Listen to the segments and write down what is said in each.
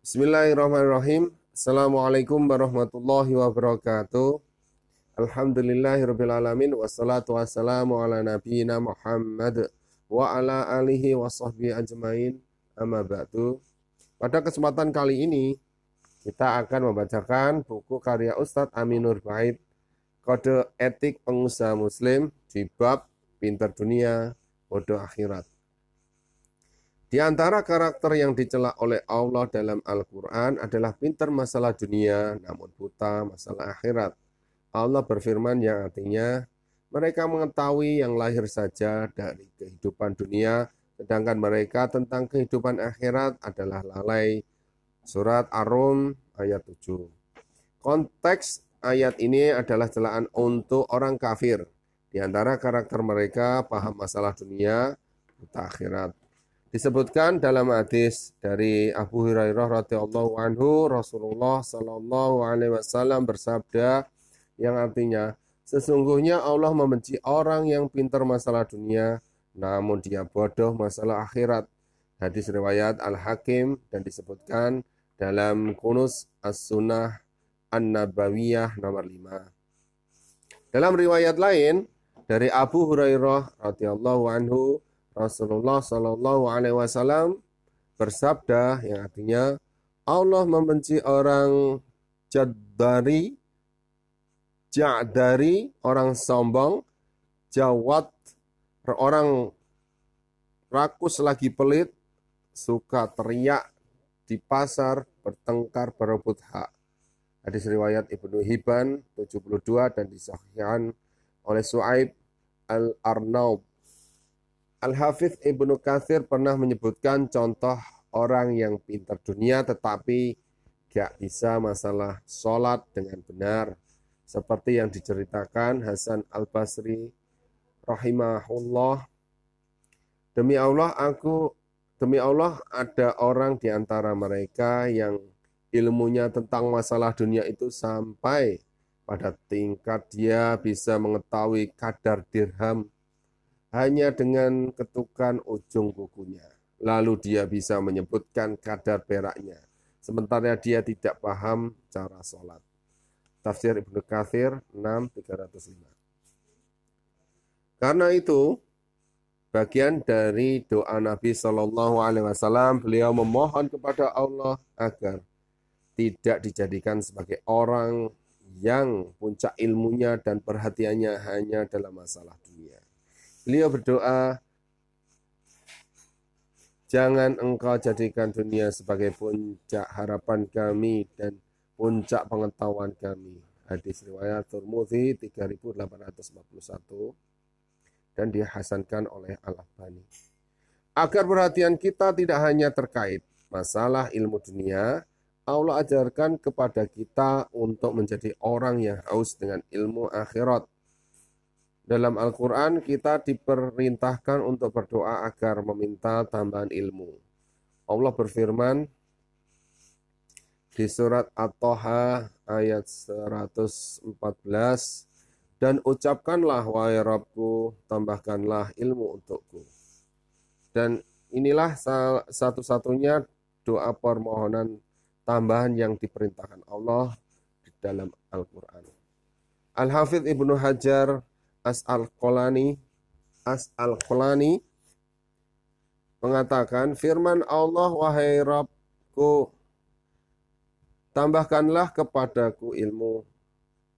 Bismillahirrahmanirrahim. Assalamualaikum warahmatullahi wabarakatuh. Alhamdulillahirrahmanirrahim. Wassalatu wassalamu ala nabiyina Muhammad wa ala alihi wa sahbihi ajmain. Amma ba'du. Pada kesempatan kali ini, kita akan membacakan buku karya Ustadz Aminur Baid, Kode Etik Pengusaha Muslim di bab Pintar Dunia, Bodoh Akhirat. Di antara karakter yang dicela oleh Allah dalam Al-Quran adalah pintar masalah dunia, namun buta masalah akhirat. Allah berfirman yang artinya, mereka mengetahui yang lahir saja dari kehidupan dunia, sedangkan mereka tentang kehidupan akhirat adalah lalai. Surat Ar-Rum ayat 7. Konteks ayat ini adalah celaan untuk orang kafir. Di antara karakter mereka paham masalah dunia, buta akhirat. Disebutkan dalam hadis dari Abu Hurairah radhiyallahu anhu Rasulullah sallallahu alaihi wasallam bersabda yang artinya sesungguhnya Allah membenci orang yang pintar masalah dunia namun dia bodoh masalah akhirat. Hadis riwayat Al-Hakim dan disebutkan dalam Kunus As-Sunnah An-Nabawiyah nomor 5. Dalam riwayat lain dari Abu Hurairah radhiyallahu anhu Rasulullah Shallallahu Alaihi Wasallam bersabda yang artinya Allah membenci orang jadari, jadari, orang sombong, jawat, orang rakus lagi pelit, suka teriak di pasar, bertengkar, berebut hak. Hadis riwayat Ibnu Hibban 72 dan disahihkan oleh Suaib Al-Arnaub Al-Hafidh Ibnu Katsir pernah menyebutkan contoh orang yang pintar dunia tetapi gak bisa masalah sholat dengan benar. Seperti yang diceritakan Hasan Al-Basri rahimahullah. Demi Allah aku demi Allah ada orang di antara mereka yang ilmunya tentang masalah dunia itu sampai pada tingkat dia bisa mengetahui kadar dirham hanya dengan ketukan ujung kukunya. Lalu dia bisa menyebutkan kadar peraknya. Sementara dia tidak paham cara sholat. Tafsir Ibnu Kathir 6305. Karena itu, bagian dari doa Nabi Shallallahu Alaihi Wasallam, beliau memohon kepada Allah agar tidak dijadikan sebagai orang yang puncak ilmunya dan perhatiannya hanya dalam masalah dunia. Beliau berdoa, Jangan engkau jadikan dunia sebagai puncak harapan kami dan puncak pengetahuan kami. Hadis riwayat Turmudi 3841 dan dihasankan oleh Al-Albani. Agar perhatian kita tidak hanya terkait masalah ilmu dunia, Allah ajarkan kepada kita untuk menjadi orang yang haus dengan ilmu akhirat dalam Al-Quran kita diperintahkan untuk berdoa agar meminta tambahan ilmu. Allah berfirman di surat At-Toha ayat 114 dan ucapkanlah wahai Rabbku tambahkanlah ilmu untukku. Dan inilah satu-satunya doa permohonan tambahan yang diperintahkan Allah di dalam Al-Quran. Al-Hafidh Ibnu Hajar As Al-Qolani As Al-Qolani mengatakan firman Allah wahai Rabbku tambahkanlah kepadaku ilmu.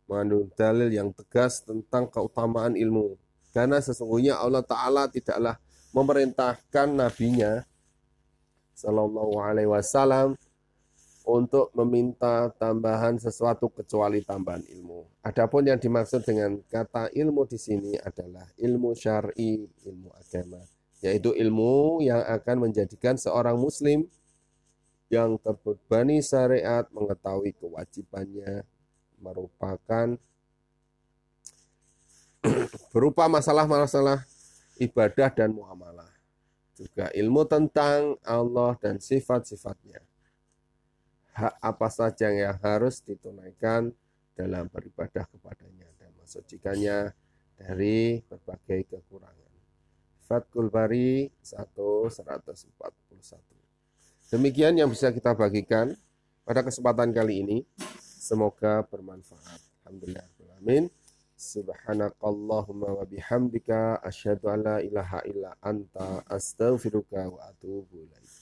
Mengandung dalil yang tegas tentang keutamaan ilmu. Karena sesungguhnya Allah taala tidaklah memerintahkan nabinya sallallahu alaihi wasallam untuk meminta tambahan sesuatu kecuali tambahan ilmu. Adapun yang dimaksud dengan kata ilmu di sini adalah ilmu syar'i, ilmu agama, yaitu ilmu yang akan menjadikan seorang muslim yang terbebani syariat mengetahui kewajibannya merupakan berupa masalah-masalah ibadah dan muamalah. Juga ilmu tentang Allah dan sifat-sifatnya hak apa saja yang harus ditunaikan dalam beribadah kepadanya dan mensucikannya dari berbagai kekurangan. Fatkul Bari 1 141. Demikian yang bisa kita bagikan pada kesempatan kali ini. Semoga bermanfaat. Alhamdulillah. Amin. Subhanakallahumma wa bihamdika asyhadu an la ilaha illa anta astaghfiruka wa atubu ilaik.